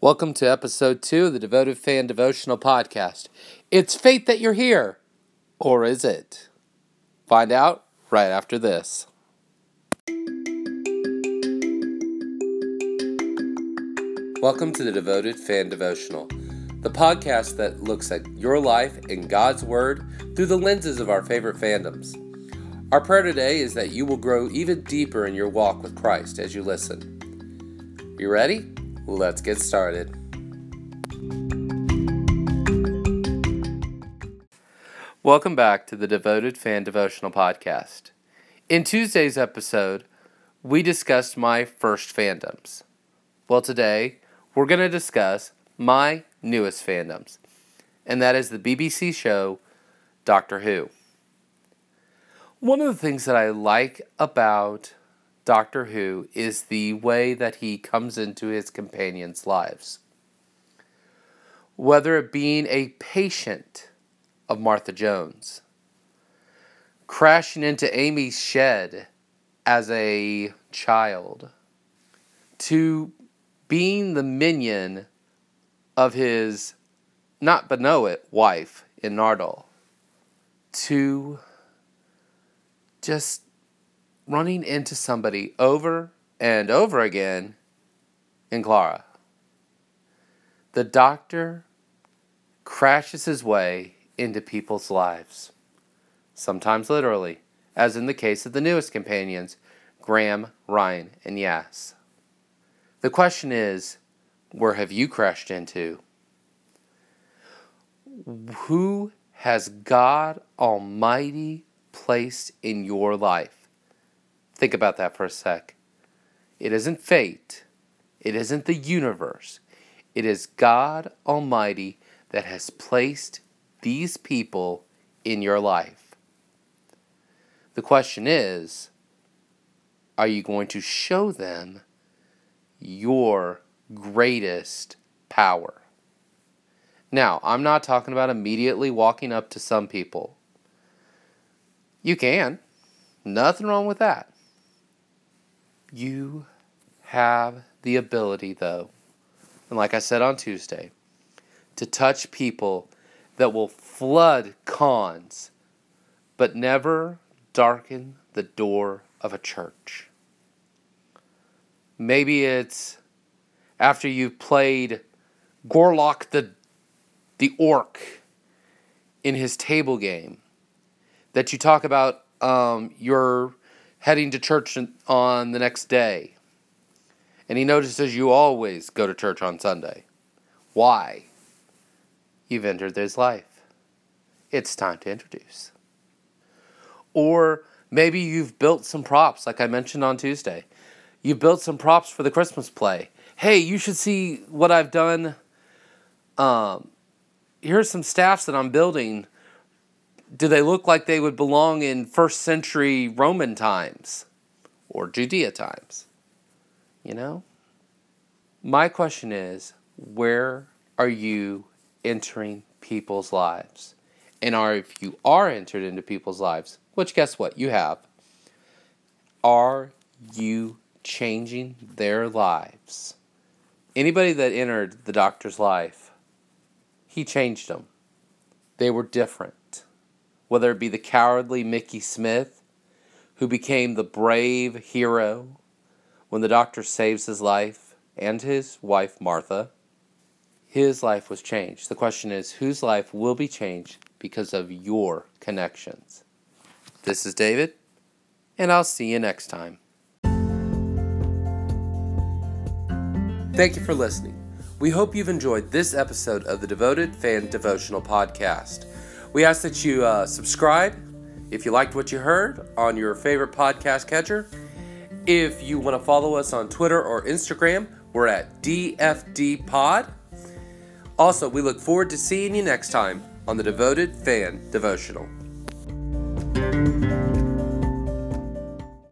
Welcome to episode two of the Devoted Fan Devotional Podcast. It's fate that you're here, or is it? Find out right after this. Welcome to the Devoted Fan Devotional, the podcast that looks at your life and God's Word through the lenses of our favorite fandoms. Our prayer today is that you will grow even deeper in your walk with Christ as you listen. You ready? Let's get started. Welcome back to the Devoted Fan Devotional Podcast. In Tuesday's episode, we discussed my first fandoms. Well, today, we're going to discuss my newest fandoms, and that is the BBC show Doctor Who. One of the things that I like about Doctor Who is the way that he comes into his companions' lives. Whether it being a patient of Martha Jones, crashing into Amy's shed as a child, to being the minion of his not Benoit wife in Nardole, to just running into somebody over and over again in Clara. The doctor crashes his way into people's lives, sometimes literally, as in the case of the newest companions, Graham, Ryan, and Yas. The question is, where have you crashed into? Who has God Almighty placed in your life? Think about that for a sec. It isn't fate, it isn't the universe. It is God Almighty that has placed these people in your life. The question is are you going to show them your greatest power? Now, I'm not talking about immediately walking up to some people. You can. Nothing wrong with that. You have the ability, though, and like I said on Tuesday, to touch people that will flood cons, but never darken the door of a church. Maybe it's after you've played Gorlock the, the orc in his table game that you talk about um, your heading to church on the next day. And he notices you always go to church on Sunday. Why? You've entered his life. It's time to introduce. Or maybe you've built some props, like I mentioned on Tuesday. You built some props for the Christmas play. Hey, you should see what I've done. Um, here's some staffs that I'm building do they look like they would belong in first century Roman times or Judea times? You know? My question is where are you entering people's lives? And are if you are entered into people's lives, which guess what? You have. Are you changing their lives? Anybody that entered the doctor's life, he changed them. They were different whether it be the cowardly Mickey Smith, who became the brave hero when the doctor saves his life and his wife Martha, his life was changed. The question is, whose life will be changed because of your connections? This is David, and I'll see you next time. Thank you for listening. We hope you've enjoyed this episode of the Devoted Fan Devotional Podcast. We ask that you uh, subscribe if you liked what you heard on your favorite podcast catcher. If you want to follow us on Twitter or Instagram, we're at DFD Pod. Also, we look forward to seeing you next time on the Devoted Fan Devotional.